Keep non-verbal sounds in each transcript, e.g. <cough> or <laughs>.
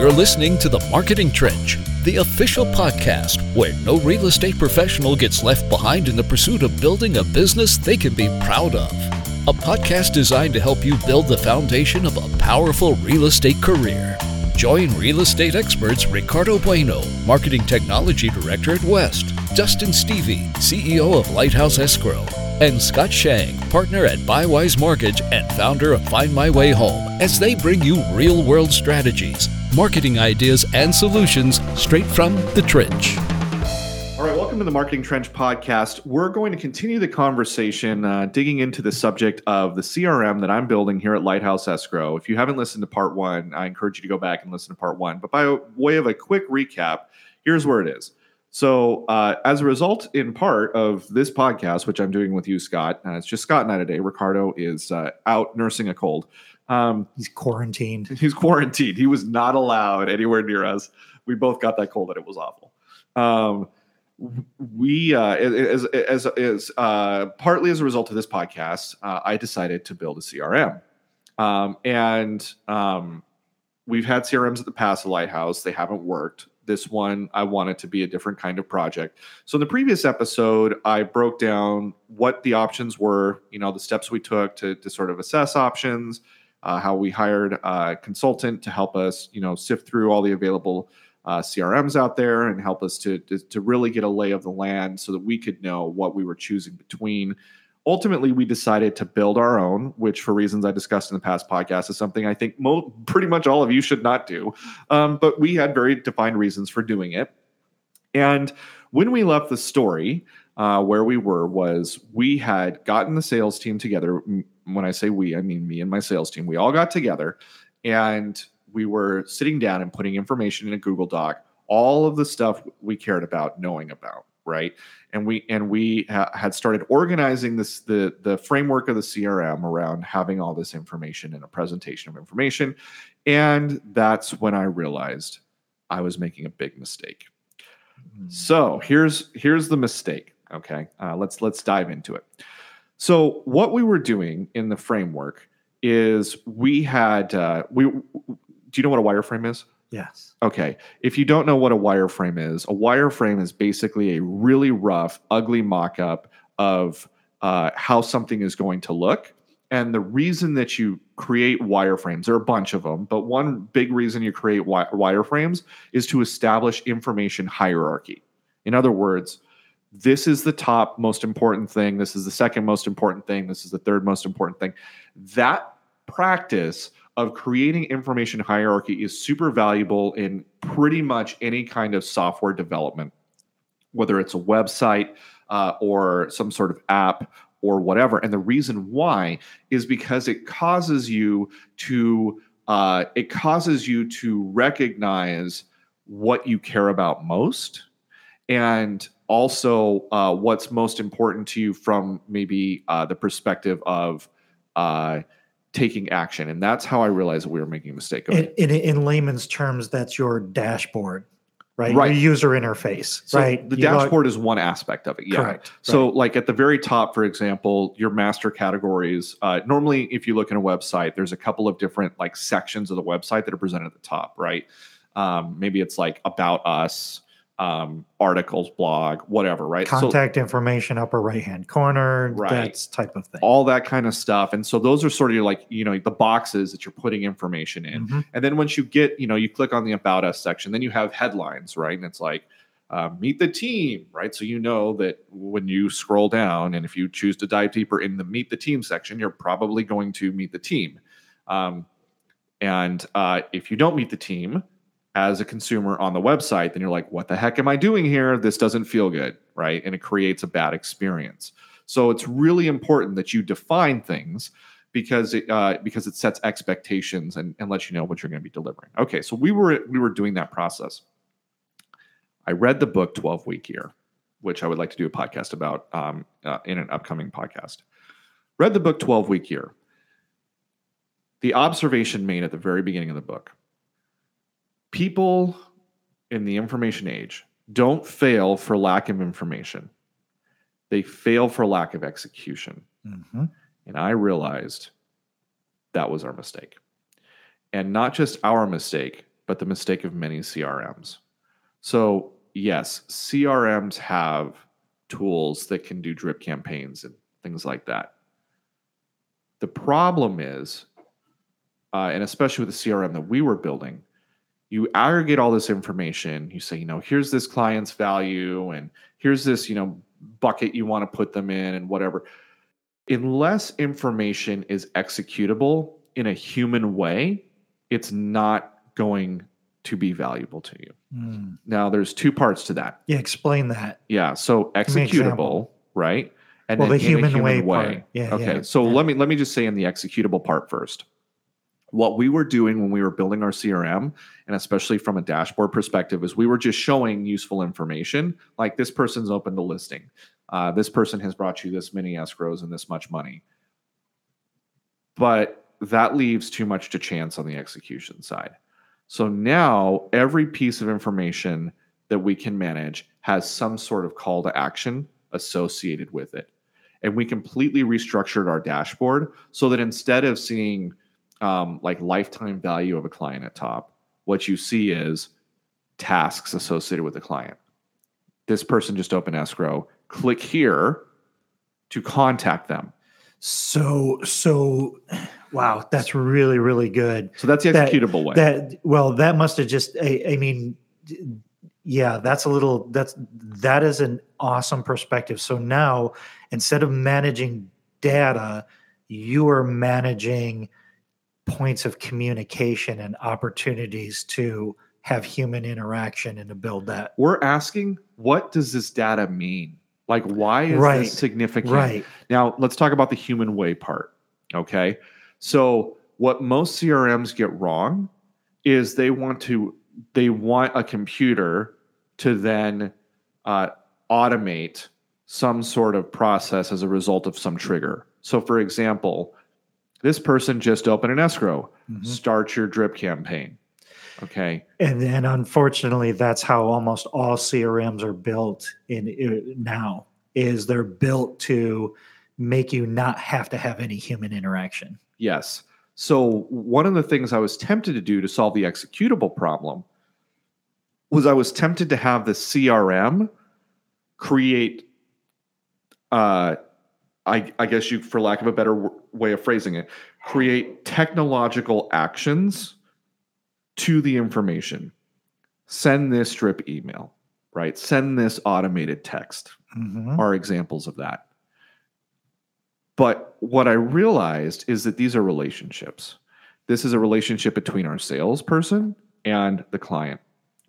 You're listening to The Marketing Trench, the official podcast where no real estate professional gets left behind in the pursuit of building a business they can be proud of. A podcast designed to help you build the foundation of a powerful real estate career. Join real estate experts Ricardo Bueno, Marketing Technology Director at West, Dustin Stevie, CEO of Lighthouse Escrow, and Scott Shang, partner at Bywise Mortgage and founder of Find My Way Home, as they bring you real world strategies, marketing ideas, and solutions straight from the trench. All right, welcome to the Marketing Trench podcast. We're going to continue the conversation, uh, digging into the subject of the CRM that I'm building here at Lighthouse Escrow. If you haven't listened to part one, I encourage you to go back and listen to part one. But by way of a quick recap, here's where it is. So, uh, as a result, in part of this podcast, which I'm doing with you, Scott, uh, it's just Scott and I today. Ricardo is uh, out nursing a cold. Um, he's quarantined. <laughs> He's quarantined. He was not allowed anywhere near us. We both got that cold, and it was awful. Um, we, uh, as as as uh, partly as a result of this podcast, uh, I decided to build a CRM, um, and um, we've had CRMs at the past, Lighthouse. They haven't worked this one i wanted to be a different kind of project so in the previous episode i broke down what the options were you know the steps we took to, to sort of assess options uh, how we hired a consultant to help us you know sift through all the available uh, crms out there and help us to, to to really get a lay of the land so that we could know what we were choosing between. Ultimately we decided to build our own which for reasons i discussed in the past podcast is something i think mo- pretty much all of you should not do. Um, but we had very defined reasons for doing it. And when we left the story uh, where we were was we had gotten the sales team together when i say we i mean me and my sales team. We all got together and we were sitting down and putting information in a google doc all of the stuff we cared about knowing about right? And we and we ha- had started organizing this the the framework of the crm around having all this information in a presentation of information. And that's when i realized i was making a big mistake. Mm-hmm. so here's here's the mistake okay? Uh, let's let's dive into it so what we were doing in the framework is we had uh, we do you know what a wireframe is Yes. Okay. If you don't know what a wireframe is, a wireframe is basically a really rough, ugly mock up of uh, how something is going to look. And the reason that you create wireframes, there are a bunch of them, but one big reason you create wi- wireframes is to establish information hierarchy. In other words, this is the top most important thing. This is the second most important thing. This is the third most important thing. That practice of creating information hierarchy is super valuable in pretty much any kind of software development, whether it's a website uh, or some sort of app or whatever. And the reason why is because it causes you to uh, it causes you to recognize what you care about most and also uh, what's most important to you from maybe uh, the perspective of uh, taking action. And that's how I realized that we were making a mistake. In, in, in, layman's terms, that's your dashboard, right? Right. Your user interface, so right? The you dashboard is one aspect of it. Yeah. Correct. So, right. like at the very top, for example, your master categories. Uh, normally, if you look in a website, there's a couple of different like sections of the website that are presented at the top, right? Um, maybe it's like about us um, articles, blog, whatever, right? Contact so, information, upper right hand corner, right? That type of thing. All that kind of stuff. And so those are sort of like, you know, the boxes that you're putting information in. Mm-hmm. And then once you get, you know, you click on the About Us section, then you have headlines, right? And it's like, uh, meet the team, right? So you know that when you scroll down, and if you choose to dive deeper in the meet the team section, you're probably going to meet the team. Um, and uh, if you don't meet the team, as a consumer on the website, then you're like, what the heck am I doing here? This doesn't feel good, right? And it creates a bad experience. So it's really important that you define things because it uh, because it sets expectations and, and lets you know what you're going to be delivering. Okay, so we were we were doing that process. I read the book 12 Week Year, which I would like to do a podcast about um, uh, in an upcoming podcast. Read the book 12 Week Year. The observation made at the very beginning of the book people in the information age don't fail for lack of information. They fail for lack of execution. Mm-hmm. And I realized that was our mistake. And not just our mistake, but the mistake of many CRMs. So, yes, CRMs have tools that can do drip campaigns and things like that. The problem is, uh, and especially with the CRM that we were building, you aggregate all this information. You say, you know, here's this client's value, and here's this, you know, bucket you want to put them in, and whatever. Unless information is executable in a human way, it's not going to be valuable to you. Mm. Now, there's two parts to that. Yeah, explain that. Yeah. So me an example. executable, right? And Well, then the a human way part. Yeah, Okay. yeah, so yeah. let me let me just say in the executable part first. What we were doing when we were building our CRM, and especially from a dashboard perspective, is we were just showing useful information like this person's opened a listing. Uh, this person has brought you this many escrows and this much money. But that leaves too much to chance on the execution side. So now every piece of information that we can manage has some sort of call to action associated with it. And we completely restructured our dashboard so that instead of seeing um, like lifetime value of a client at top, what you see is tasks associated with the client. This person just opened escrow. Click here to contact them. So, so, wow, that's really, really good. So that's the That- executable way. That well, that must have just. I, I mean, yeah, that's a little. That's that is an awesome perspective. So now, instead of managing data, you are managing points of communication and opportunities to have human interaction and to build that. We're asking, what does this data mean? Like, why is Right. this significant? Right. Now, let's talk about the human way part. Okay. So, what most CRMs get wrong is they want to they want a computer to then uh, automate some sort of process as a result of some trigger. So, for example, this person just opened an escrow. Mhm. Start your drip campaign. Okay. And then, unfortunately, that's how almost all CRMs are built in, in now. Is they're built to make you not have to have any human interaction. Yes. So one of the things I was tempted to do to solve the executable problem was I was tempted to have the CRM create uh I, I guess you, for lack of a better w- way of phrasing it, create technological actions to the information. Send this drip email, right? Send this automated text Mhm. are examples of that. But what I realized is that these are relationships. This is a relationship between our salesperson and the client,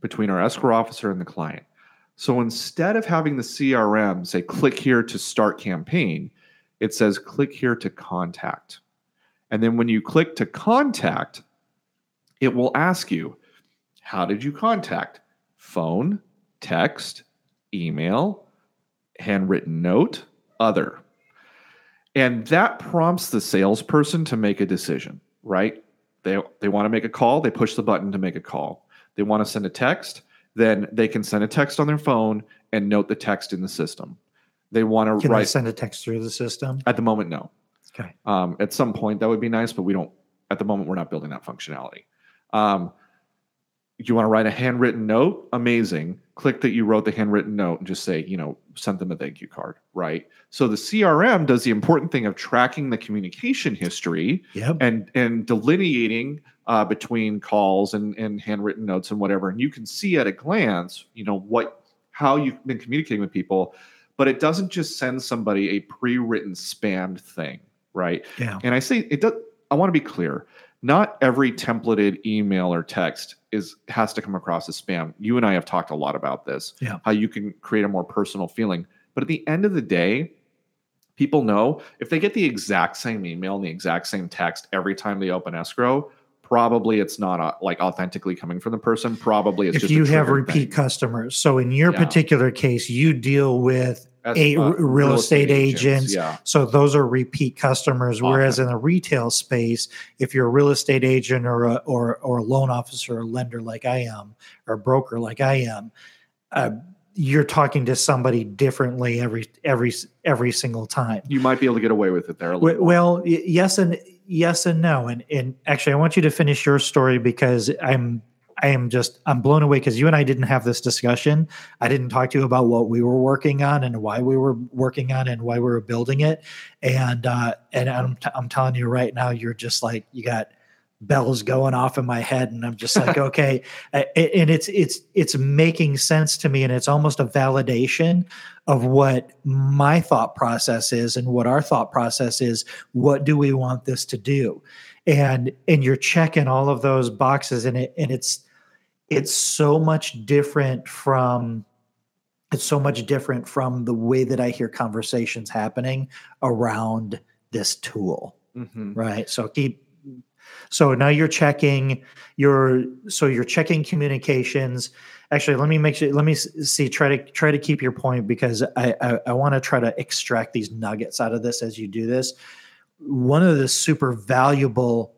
between our escrow officer and the client. So instead of having the CRM say, click here to start campaign, it says, click here to contact. And then when you click to contact, it will ask you, how did you contact? Phone, text, email, handwritten note, other. And that prompts the salesperson to make a decision, right? They, they want to make a call, they push the button to make a call. They want to send a text, then they can send a text on their phone and note the text in the system. They want to Can write, send a text through the system? at the moment, no. Okay. Um, at some point, that would be nice, but we don't. At the moment, we're not building that functionality. Um, you want to write a handwritten note? Amazing. Click that you wrote the handwritten note and just say, you know, send them a thank you card, right? So the CRM does the important thing of tracking the communication history Yep. and and delineating uh, between calls and and handwritten notes and whatever, and you can see at a glance, you know, what how you've been communicating with people, but it doesn't just send somebody a pre-written spammed thing, right? Yeah. And I say it does. I want to be clear. Not every templated email or text is has to come across as spam. You and I have talked a lot about this. Yeah. How you can create a more personal feeling. But at the end of the day, people know if they get the exact same email and the exact same text every time they open escrow, probably it's not uh, like authentically coming from the person. Probably it's if just a you have repeat thing. customers, so in your Yeah. particular case, you deal with a- uh, real estate agents. Yeah. So those are repeat customers. Whereas in the retail space, if you're a real estate agent or a, or or a loan officer or lender like I am, or a broker like I am, uh, you're talking to somebody differently every every every single time. You might be able to get away with it there a little W- Well, yes and yes and no. And and actually, I want you to finish your story because I'm I am just I'm blown away because you and I didn't have this discussion. I didn't talk to you about what we were working on and why we were working on and why we were building it. And uh, and I'm t- I'm telling you right now, you're just like you got bells going off in my head and i'm just like <laughs> okay and it's it's it's making sense to me and it's almost a validation of what my thought process is and what our thought process is what do we want this to do and and you're checking all of those boxes and it and it's it's so much different from it's so much different from the way that i hear conversations happening around this tool mm-hmm. right so keep so now you're checking your so you're checking communications. Actually, let me make sure. Let me see. Try to try to keep your point because I I, I want to try to extract these nuggets out of this as you do this. One of the super valuable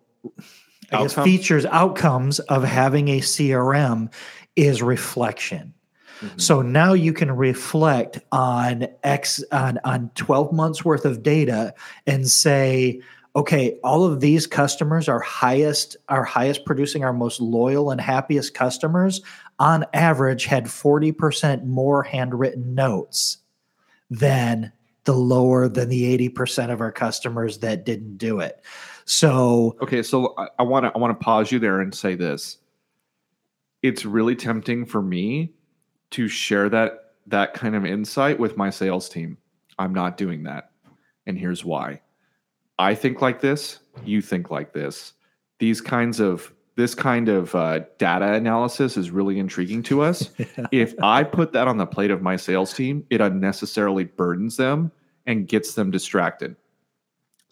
I guess, features outcomes of having a CRM is reflection. Mm-hmm. So now you can reflect on X on on 12 months worth of data and say, okay, all of these customers are highest, our highest producing, our most loyal and happiest customers on average had 40% more handwritten notes than the lower than the 80% of our customers that didn't do it. So okay, so I want to I want to pause you there and say this. It's really tempting for me to share that that kind of insight with my sales team. I'm not doing that. And here's why. I think like this, you think like this. These kinds of this kind of uh, data analysis is really intriguing to us. <laughs> If I put that on the plate of my sales team, it unnecessarily burdens them and gets them distracted.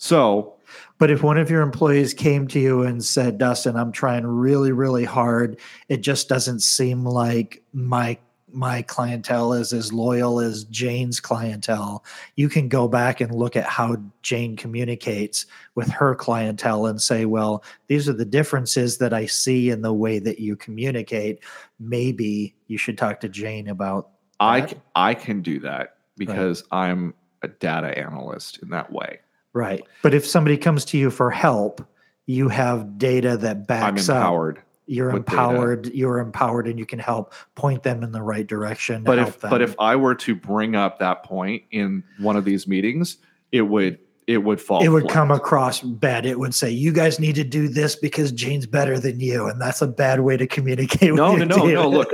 So, but if one of your employees came to you and said, Dustin, I'm trying really, really hard, it just doesn't seem like my my clientele is as loyal as Jane's clientele, you can go back and look at how Jane communicates with her clientele and say, well, these are the differences that I see in the way that you communicate. Maybe you should talk to Jane about that. I I can do that because right. I'm a data analyst in that way. Right. But if somebody comes to you for help, you have data that backs I'm empowered. Up you're empowered data. you're empowered and you can help point them in the right direction but if them. but if i were to bring up that point in one of these meetings it would it would fall it would flat. come across bad it would say you guys need to do this because jane's better than you and that's a bad way to communicate no no no no <laughs> look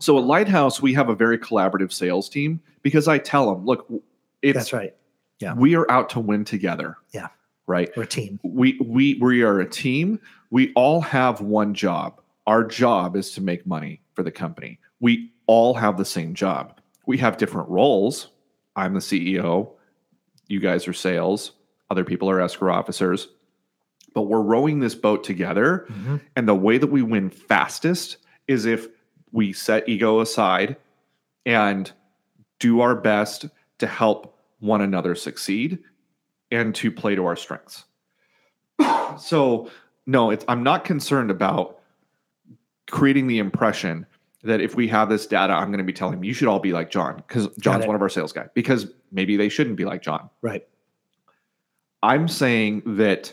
so at lighthouse we have a very collaborative sales team because i tell them look it's that's right yeah we are out to win together yeah right we're a team we we we are a team we all have one job. Our job is to make money for the company. We all have the same job. We have different roles. I'm the CEO. You guys are sales. Other people are escrow officers. But we're rowing this boat together. Mm-hmm. And the way that we win fastest is if we set ego aside and do our best to help one another succeed and to play to our strengths. <clears throat> so no, it's I'm not concerned about creating the impression that if we have this data, I'm going to be telling them you should all be like John because John's one of our sales guys. Because maybe they shouldn't be like John. Right. I'm saying that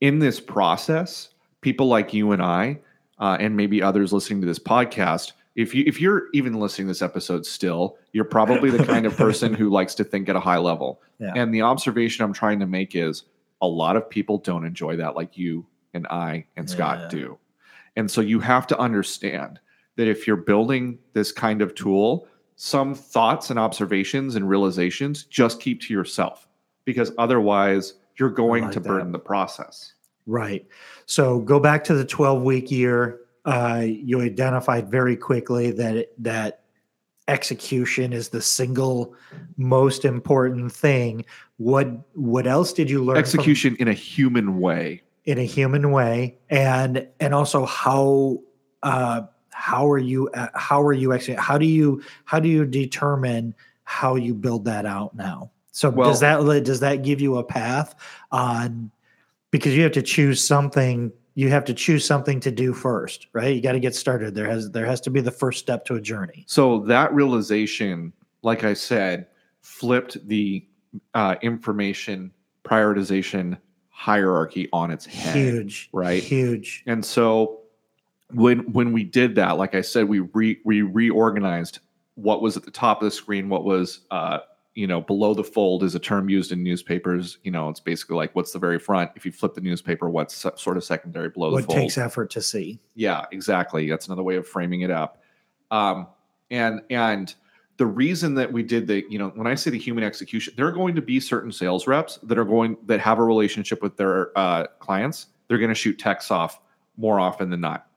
in this process, people like you and I, uh, and maybe others listening to this podcast, if you if you're even listening to this episode still, you're probably the kind of <laughs> person who likes to think at a high level. Yeah. And the observation I'm trying to make is a lot of people don't enjoy that like you and I and Scott yeah. do. And so you have to understand that if you're building this kind of tool, some thoughts and observations and realizations just keep to yourself because otherwise you're going like to burden the process. Right. So go back to the 12 week year. Uh, you identified very quickly that that execution is the single most important thing. What what else did you learn? Execution from- in a human way in a human way and and also how uh how are you uh, how are you actually how do you how do you determine how you build that out now so well, does that does that give you a path on because you have to choose something you have to choose something to do first right you got to get started there has there has to be the first step to a journey so that realization like i said flipped the uh, information prioritization hierarchy on its head. Huge. Right. Huge. And so when when we did that, like I said, we re, we reorganized what was at the top of the screen, what was uh, you know below the fold is a term used in newspapers. You know, it's basically like what's the very front. If you flip the newspaper, what's sort of secondary below the fold? What takes effort to see. Yeah, exactly. That's another way of framing it up. Um, and and the reason that we did the, you know, when I say the human execution, there are going to be certain sales reps that are going that have a relationship with their uh, clients. They're going to shoot texts off more often than not.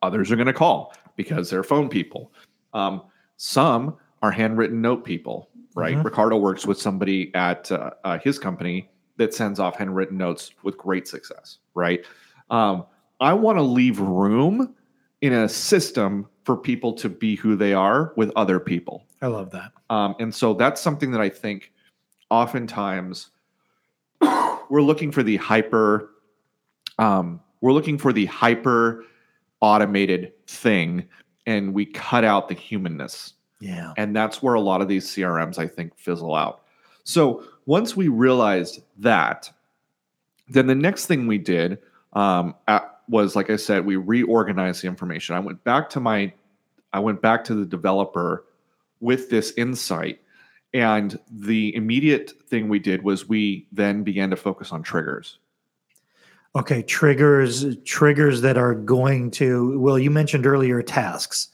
Others are going to call because they're phone people. Um, some are handwritten note people, right? Mhm. Ricardo works with somebody at uh, uh, his company that sends off handwritten notes with great success, right? Um, I want to leave room in a system for people to be who they are with other people. I love that. Um, and so that's something that I think oftentimes we're looking for the hyper, um, we're looking for the hyper automated thing, and we cut out the humanness. Yeah. And that's where a lot of these CRMs, I think, fizzle out. So once we realized that, then the next thing we did um, at, was, like I said, we reorganized the information. I went back to my, I went back to the developer with this insight, and the immediate thing we did was we then began to focus on triggers. Okay, triggers triggers that are going to well, you mentioned earlier tasks.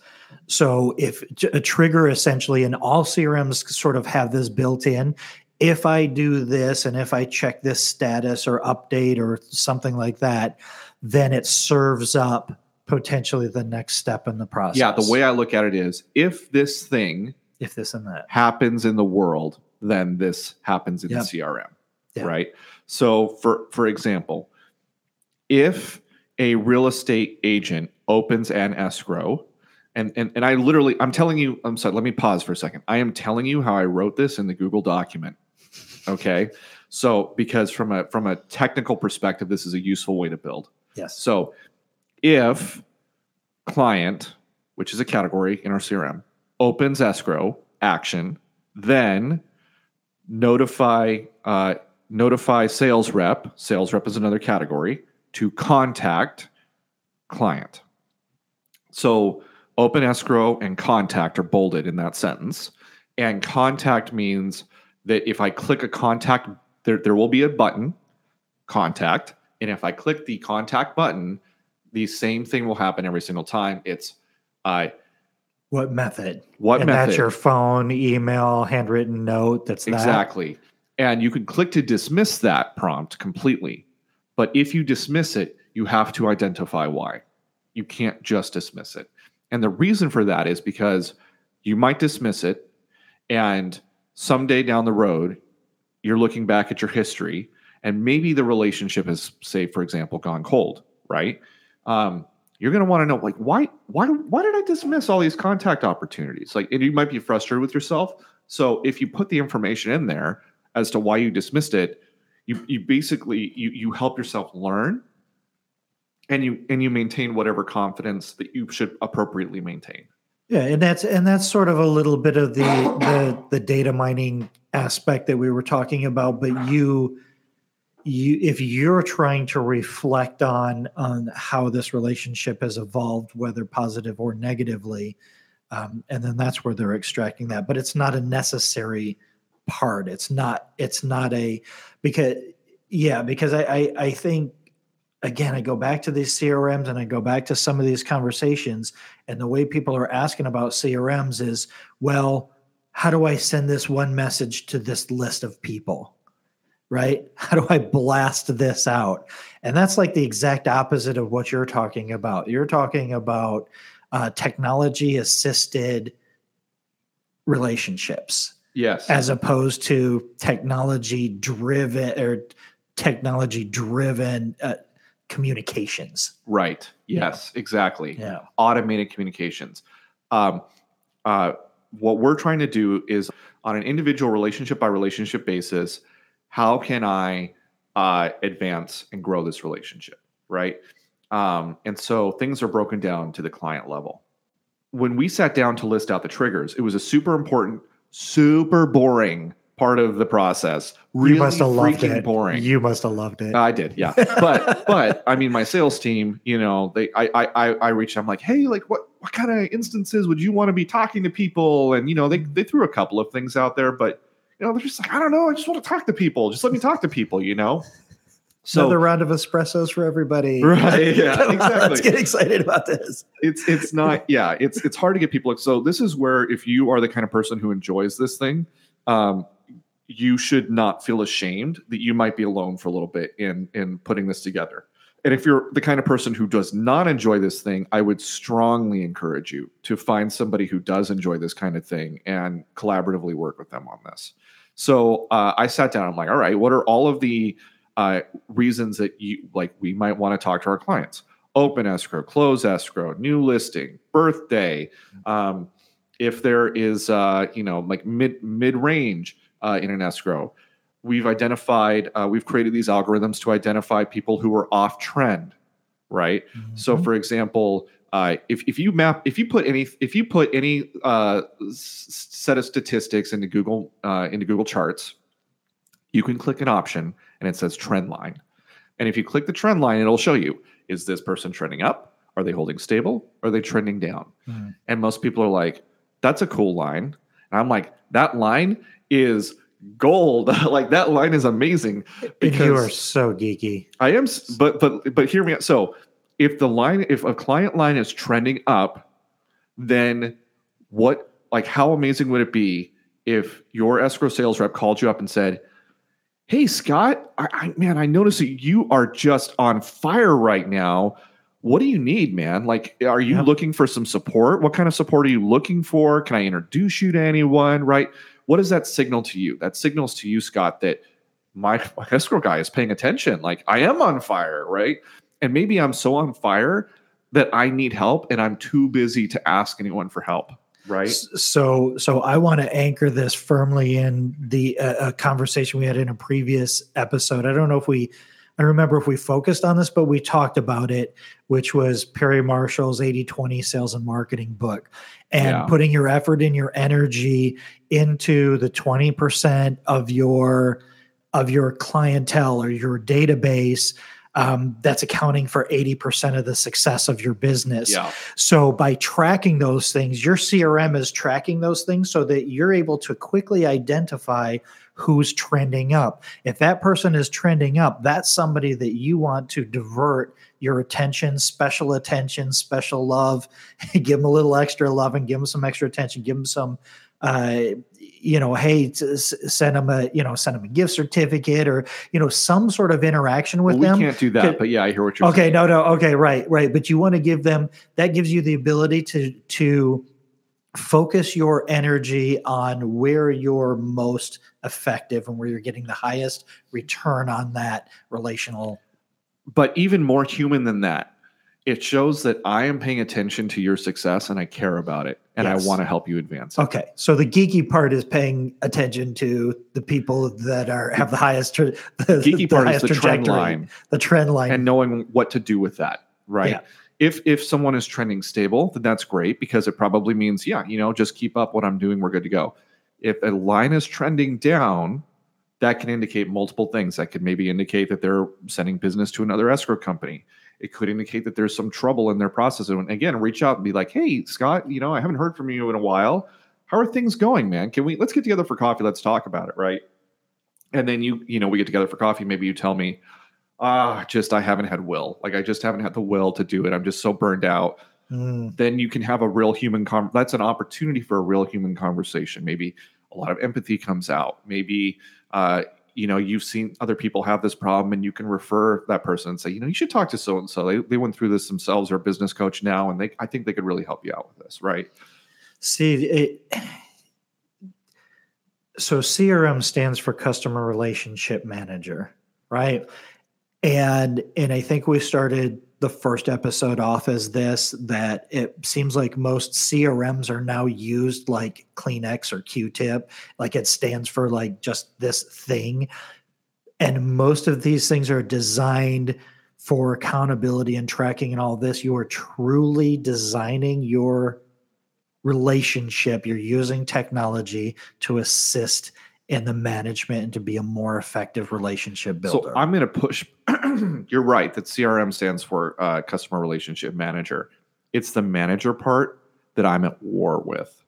So if a trigger essentially, and all CRMs sort of have this built in. If I do this and if I check this status or update or something like that, then it serves up potentially the next step in the process. Yeah, the way I look at it is, if this thing if this and that. happens in the world, then this happens in Yep. the CRM, Yeah. right? So, for for example, if a real estate agent opens an escrow, and and and I literally, I'm telling you, I'm sorry, let me pause for a second. I am telling you how I wrote this in the Google document. Okay, <laughs> so because from a from a technical perspective, this is a useful way to build. Yes. So if client, which is a category in our CRM, opens escrow action, then notify uh, notify sales rep. Sales rep is another category to contact client. So open escrow and contact are bolded in that sentence. And contact means that if I click a contact, there, there will be a button, contact. And if I click the contact button, the same thing will happen every single time. It's uh, What method? what and method? that's your phone, email, handwritten note. That's that. Exactly. And you can click to dismiss that prompt completely. But if you dismiss it, you have to identify why. You can't just dismiss it. And the reason for that is because you might dismiss it, and someday down the road, you're looking back at your history, and maybe the relationship has, say, for example, gone cold, right? Um, you're going to want to know, like, why, why, why did I dismiss all these contact opportunities? Like, and you might be frustrated with yourself. So if you put the information in there as to why you dismissed it, you you basically you you help yourself learn, and you and you maintain whatever confidence that you should appropriately maintain. Yeah, and that's and that's sort of a little bit of the the the data mining aspect that we were talking about. But you you if you're trying to reflect on on how this relationship has evolved, whether positive or negatively, um, and then that's where they're extracting that. But it's not a necessary part. It's not. It's not a because yeah because I I, I think again I go back to these CRMs and I go back to some of these conversations and the way people are asking about CRMs is, well, how do I send this one message to this list of people? Right? <laughs> How do I blast this out? And that's like the exact opposite of what you're talking about. You're talking about uh, technology assisted relationships Yes. as opposed to technology driven or technology driven uh, communications. right. Yes. Exactly. Yeah. Automated communications. Um, uh, what we're trying to do is on an individual relationship by relationship basis. How can I uh, advance and grow this relationship? Right. Um, and so things are broken down to the client level. When we sat down to list out the triggers, it was a super important, super boring part of the process. Really you must have loved it. boring. You must have loved it. I did, yeah. But <laughs> but I mean, my sales team, you know, they I I I, I reached. I'm like, hey, like what what kind of instances would you want to be talking to people? And you know, they they threw a couple of things out there, but you know, they're just like, I don't know, I just want to talk to people. Just let me talk to people, you know. So Another round of espressos for everybody. <laughs> Right, yeah, on, <laughs> exactly. Let's get excited about this. it's it's not yeah it's it's hard to get people so this is where if you are the kind of person who enjoys this thing um you should not feel ashamed that you might be alone for a little bit in in putting this together. And if you're the kind of person who does not enjoy this thing i would strongly encourage you to find somebody who does enjoy this kind of thing and collaboratively work with them on this. So uh, i sat down i'm like all right what are all of the uh, reasons that you like we might want to talk to our clients? Open escrow, close escrow, new listing, birthday. Um, if there is, uh, you know, like mid mid range uh, in an escrow, we've identified, uh, we've created these algorithms to identify people who are off trend, right? So, Mhm. for example, uh, if if you map, if you put any, if you put any uh, s- set of statistics into Google uh, into Google Charts, you can click an option and it says trend line. And if you click the trend line, it'll show you is this person trending up? Are they holding stable? Are they trending down? Mhm. And most people are like, that's a cool line. And I'm like, that line is gold. <laughs> like that line is amazing. and you are so geeky. I am, but but but hear me out. So if the line, if a client line is trending up, then what? Like, how amazing would it be if your escrow sales rep called you up and said, "Hey, Scott, I, I man, I noticed that you are just on fire right now. What do you need, man? Like, are you Yeah. looking for some support? What kind of support are you looking for? Can I introduce you to anyone? Right? What does that signal to you? That signals to you, Scott, that my, my escrow guy is paying attention. Like I am on fire, right? And maybe I'm so on fire that I need help and I'm too busy to ask anyone for help, right? So, so I want to anchor this firmly in the uh, conversation we had in a previous episode. I don't know if we, I remember if we focused on this, but we talked about it, which was Perry Marshall's 80 20 sales and marketing book and Yeah. putting your effort and your energy into the 20% of your of your clientele or your database um, that's accounting for 80% of the success of your business. Yeah. So by tracking those things, your CRM is tracking those things so that you're able to quickly identify who's trending up. If that person is trending up, that's somebody that you want to divert your attention, special attention, special love, <laughs> give them a little extra love and give them some extra attention, give them some uh you know hey send them a you know send them a gift certificate or you know some sort of interaction with Well, we them can't do that, but yeah, I hear what you're saying. okay saying. no no okay right right but you want to give them that gives you the ability to to focus your energy on where you're most effective and where you're getting the highest return on that relational But even more human than that, it shows that I am paying attention to your success and I care about it and Yes. I want to help you advance it. okay so the geeky part is paying attention to the people that are have the highest tra- <laughs> the, Geeky the part is the trend line. the trend line and knowing what to do with that right Yeah. if if someone is trending stable then that's great because it probably means yeah you know just keep up what i'm doing we're good to go if a line is trending down that can indicate multiple things. That could maybe indicate that they're sending business to another escrow company. It could indicate that there's some trouble in their process. And again reach out and be like hey scott you know i haven't heard from you in a while. How are things going man? Can we let's get together for coffee. Let's talk about it right? And then you you know we get together for coffee. Maybe you tell me ah just i haven't had will. Like i just haven't had the will to do it. I'm just so burned out Mm, then you can have a real human com- that's an opportunity for a real human conversation. Maybe a lot of empathy comes out. Maybe uh, you know you've seen other people have this problem and you can refer that person and say you know you should talk to so and so they they went through this themselves. Or a business coach now and they i think they could really help you out with this right? See, it, so CRM stands for Customer Relationship Manager, right? And and I think we started the first episode off as this that it seems like most CRMs are now used like Kleenex or Q-tip, like it stands for like just this thing. And most of these things are designed for accountability and tracking and all this. You are truly designing your relationship you're using technology to assist in the management and to be a more effective relationship builder. So I'm going to push. <clears throat> you're right that CRM stands for uh, customer relationship manager. It's the manager part that I'm at war with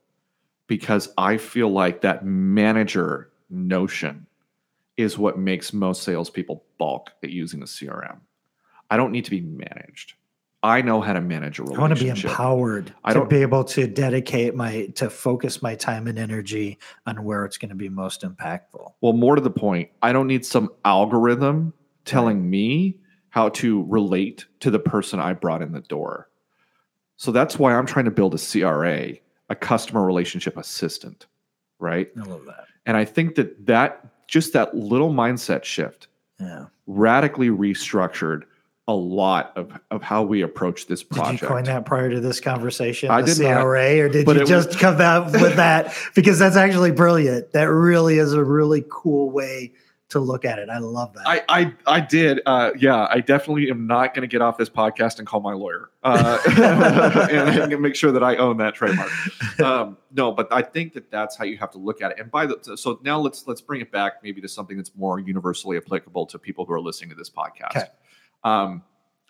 because I feel like that manager notion is what makes most salespeople balk at using a CRM. I don't need to be managed. I know how to manage a relationship. I want to be empowered I to don't- be able to dedicate my to focus my time and energy on where it's going to be most impactful. Well, more to the point, I don't need some algorithm telling me how to relate to the person I brought in the door. So that's why I'm trying to build a CRA, a customer relationship assistant, right? I love that. And I think that that just that little mindset shift Yeah. radically restructured a lot of, of how we approach this project. Did you coin that prior to this conversation? I did not, CRA, or did you just was- come out <laughs> with that? Because that's actually brilliant. That really is a really cool way to look at it. I love that. I, I I did. Uh, yeah, I definitely am not going to get off this podcast and call my lawyer uh, <laughs> and, and make sure that I own that trademark. Um, no, but I think that that's how you have to look at it. And by the so now let's let's bring it back maybe to something that's more universally applicable to people who are listening to this podcast. Okay. Um,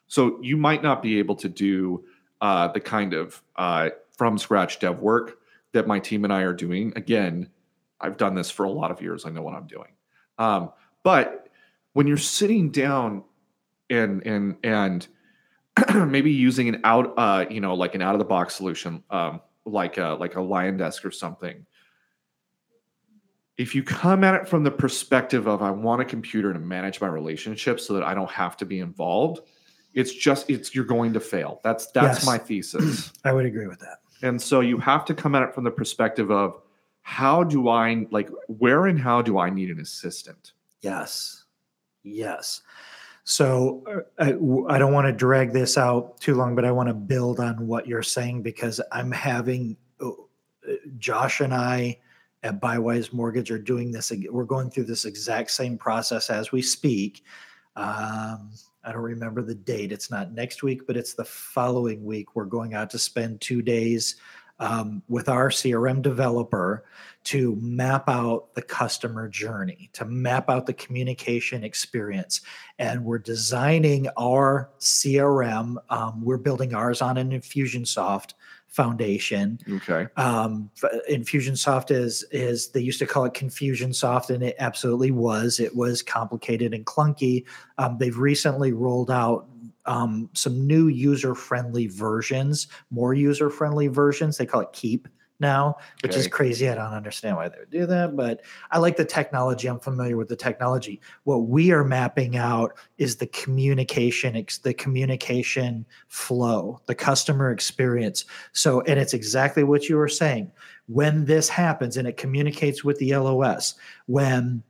so you might not be able to do uh, the kind of uh, from scratch dev work that my team and I are doing. Again, I've done this for a lot of years. I know what I'm doing. Um, but when you're sitting down and and and <clears throat> maybe using an out uh you know like an out of the box solution um like a like a LionDesk or something if you come at it from the perspective of i want a computer to manage my relationship so that i don't have to be involved it's just it's you're going to fail that's that's Yes. my thesis <clears throat> I would agree with that. and so you have to come at it from the perspective of how do i like where and how do i need an assistant Yes. Yes. So I, I, I don't want to drag this out too long, but I want to build on what you're saying because I'm having uh, Josh and I at Bywise Mortgage are doing this. We're going through this exact same process as we speak. Um, I don't remember the date. It's not next week, but it's the following week. We're going out to spend two days um, with our CRM developer to map out the customer journey, to map out the communication experience. And we're designing our CRM. Um, we're building ours on an Infusionsoft foundation. okay Um, Infusionsoft is is they used to call it Confusionsoft, and it absolutely was. It was complicated and clunky. Um, they've recently rolled out um, some new user friendly versions, more user friendly versions. They call it Keap now, which is crazy. I don't understand why they would do that, but I like the technology. I'm familiar with the technology. What we are mapping out is the communication, the communication flow, the customer experience. So, and it's exactly what you were saying. When this happens and it communicates with the LOS, when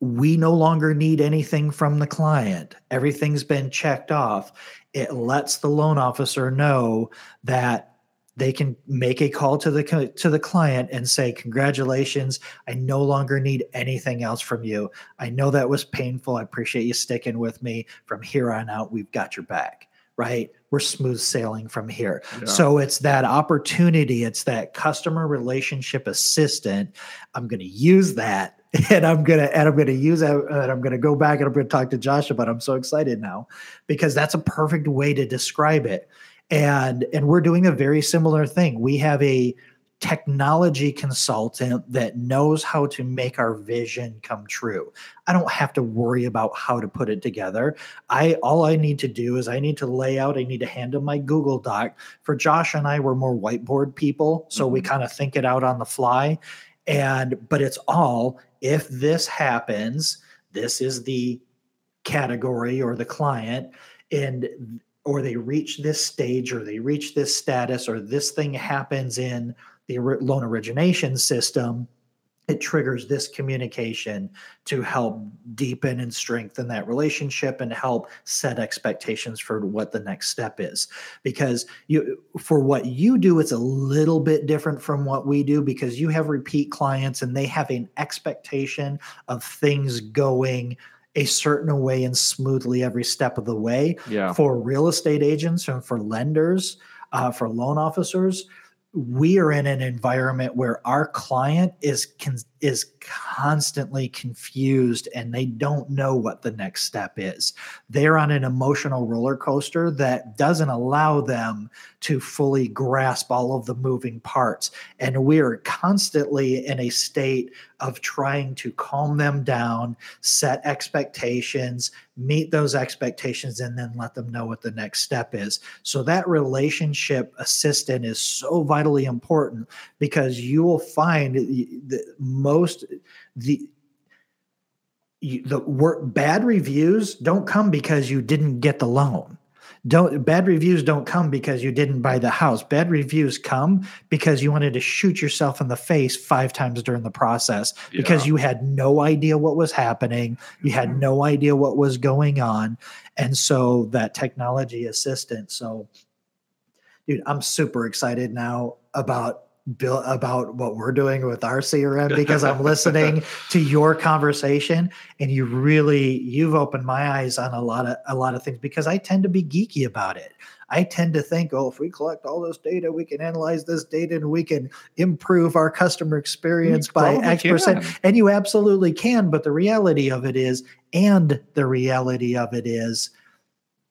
we no longer need anything from the client, everything's been checked off, it lets the loan officer know that they can make a call to the to the client and say congratulations i no longer need anything else from you. I know that was painful. I appreciate you sticking with me. From here on out we've got your back right? We're smooth sailing from here. Yeah. so it's that opportunity it's that customer relationship assistant. I'm going to <laughs> use that and i'm going to and i'm going to use that and i'm going to go back and i'm going to talk to josh about it. i'm so excited now because that's a perfect way to describe it and and we're doing a very similar thing. We have a technology consultant that knows how to make our vision come true. I don't have to worry about how to put it together. I all i need to do is i need to lay out i need to hand him my google doc. For josh and i we're more whiteboard people so we Mhm. kind of think it out on the fly. And but it's all if this happens this is the category or the client and or they reach this stage or they reach this status or this thing happens in the loan origination system it triggers this communication to help deepen and strengthen that relationship and help set expectations for what the next step is. Because you for what you do it's a little bit different from what we do because you have repeat clients and they have an expectation of things going a certain way and smoothly every step of the way yeah. for real estate agents and for lenders, uh, for loan officers, we are in an environment where our client is con- is constantly confused and they don't know what the next step is. They're on an emotional roller coaster that doesn't allow them to fully grasp all of the moving parts. And we're constantly in a state of trying to calm them down, set expectations, meet those expectations, and then let them know what the next step is. So that relationship assistant is so vitally important because you will find that most the the work bad reviews don't come because you didn't get the loan don't bad reviews don't come because you didn't buy the house bad reviews come because you wanted to shoot yourself in the face five times during the process because yeah. you had no idea what was happening you had mm-hmm. no idea what was going on and so that technology assistant so dude i'm super excited now about Bill about what we're doing with our CRM <laughs> because I'm listening to your conversation and you really you've opened my eyes on a lot of a lot of things because I tend to be geeky about it. I tend to think, oh, if we collect all this data, we can analyze this data and we can improve our customer experience by X percent. And you absolutely can. But the reality of it is, and the reality of it is,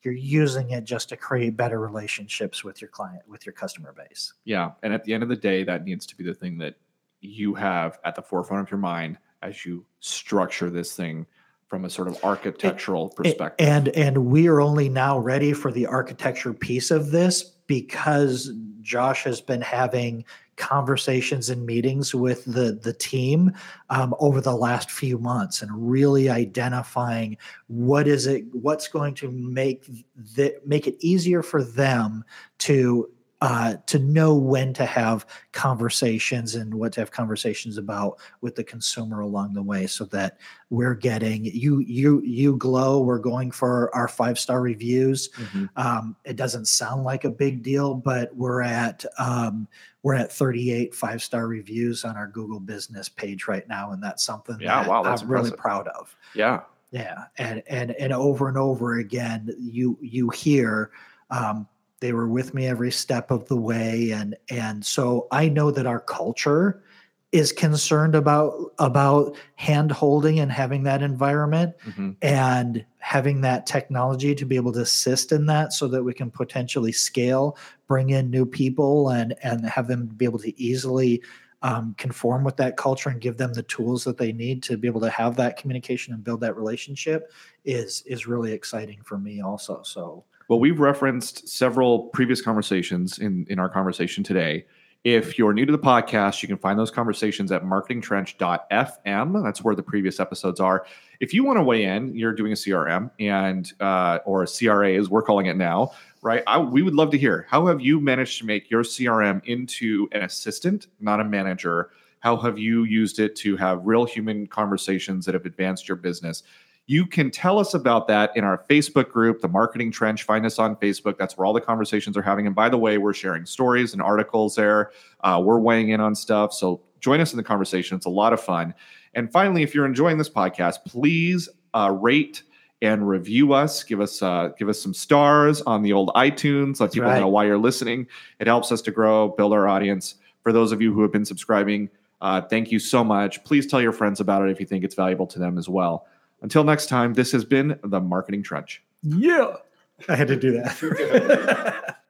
you're using it just to create better relationships with your client with your customer base. Yeah and at the end of the day that needs to be the thing that you have at the forefront of your mind as you structure this thing from a sort of architectural perspective. and and we are only now ready for the architecture piece of this because josh has been having conversations and meetings with the the team um, over the last few months and really identifying what is it what's going to make the, make it easier for them to uh, to know when to have conversations and what to have conversations about with the consumer along the way so that we're getting you you you glow we're going for our five star reviews mm-hmm. um, it doesn't sound like a big deal but we're at um, we're at 38 five star reviews on our google business page right now and that's something yeah, that wow, that's i'm impressive. really proud of yeah yeah and and and over and over again you you hear um, they were with me every step of the way and and so i know that our culture is concerned about about hand holding and having that environment mm-hmm. and having that technology to be able to assist in that so that we can potentially scale bring in new people and and have them be able to easily um, conform with that culture and give them the tools that they need to be able to have that communication and build that relationship is is really exciting for me also so well, we've referenced several previous conversations in, in our conversation today. If you're new to the podcast, you can find those conversations at marketingtrench.fm. That's where the previous episodes are. If you want to weigh in, you're doing a CRM and uh, or a CRA as we're calling it now, right? I, we would love to hear how have you managed to make your CRM into an assistant, not a manager? How have you used it to have real human conversations that have advanced your business? You can tell us about that in our Facebook group, The Marketing Trench. Find us on Facebook. That's where all the conversations are having. And by the way, we're sharing stories and articles there. Uh, we're weighing in on stuff. So join us in the conversation. It's a lot of fun. And finally, if you're enjoying this podcast, please uh, rate and review us. Give us uh, give us some stars on the old iTunes. Let That's people right. know why you're listening. It helps us to grow, build our audience. For those of you who have been subscribing, uh, thank you so much. Please tell your friends about it if you think it's valuable to them as well. Until next time, this has been the Marketing Trench. Yeah. I had to do that. <laughs>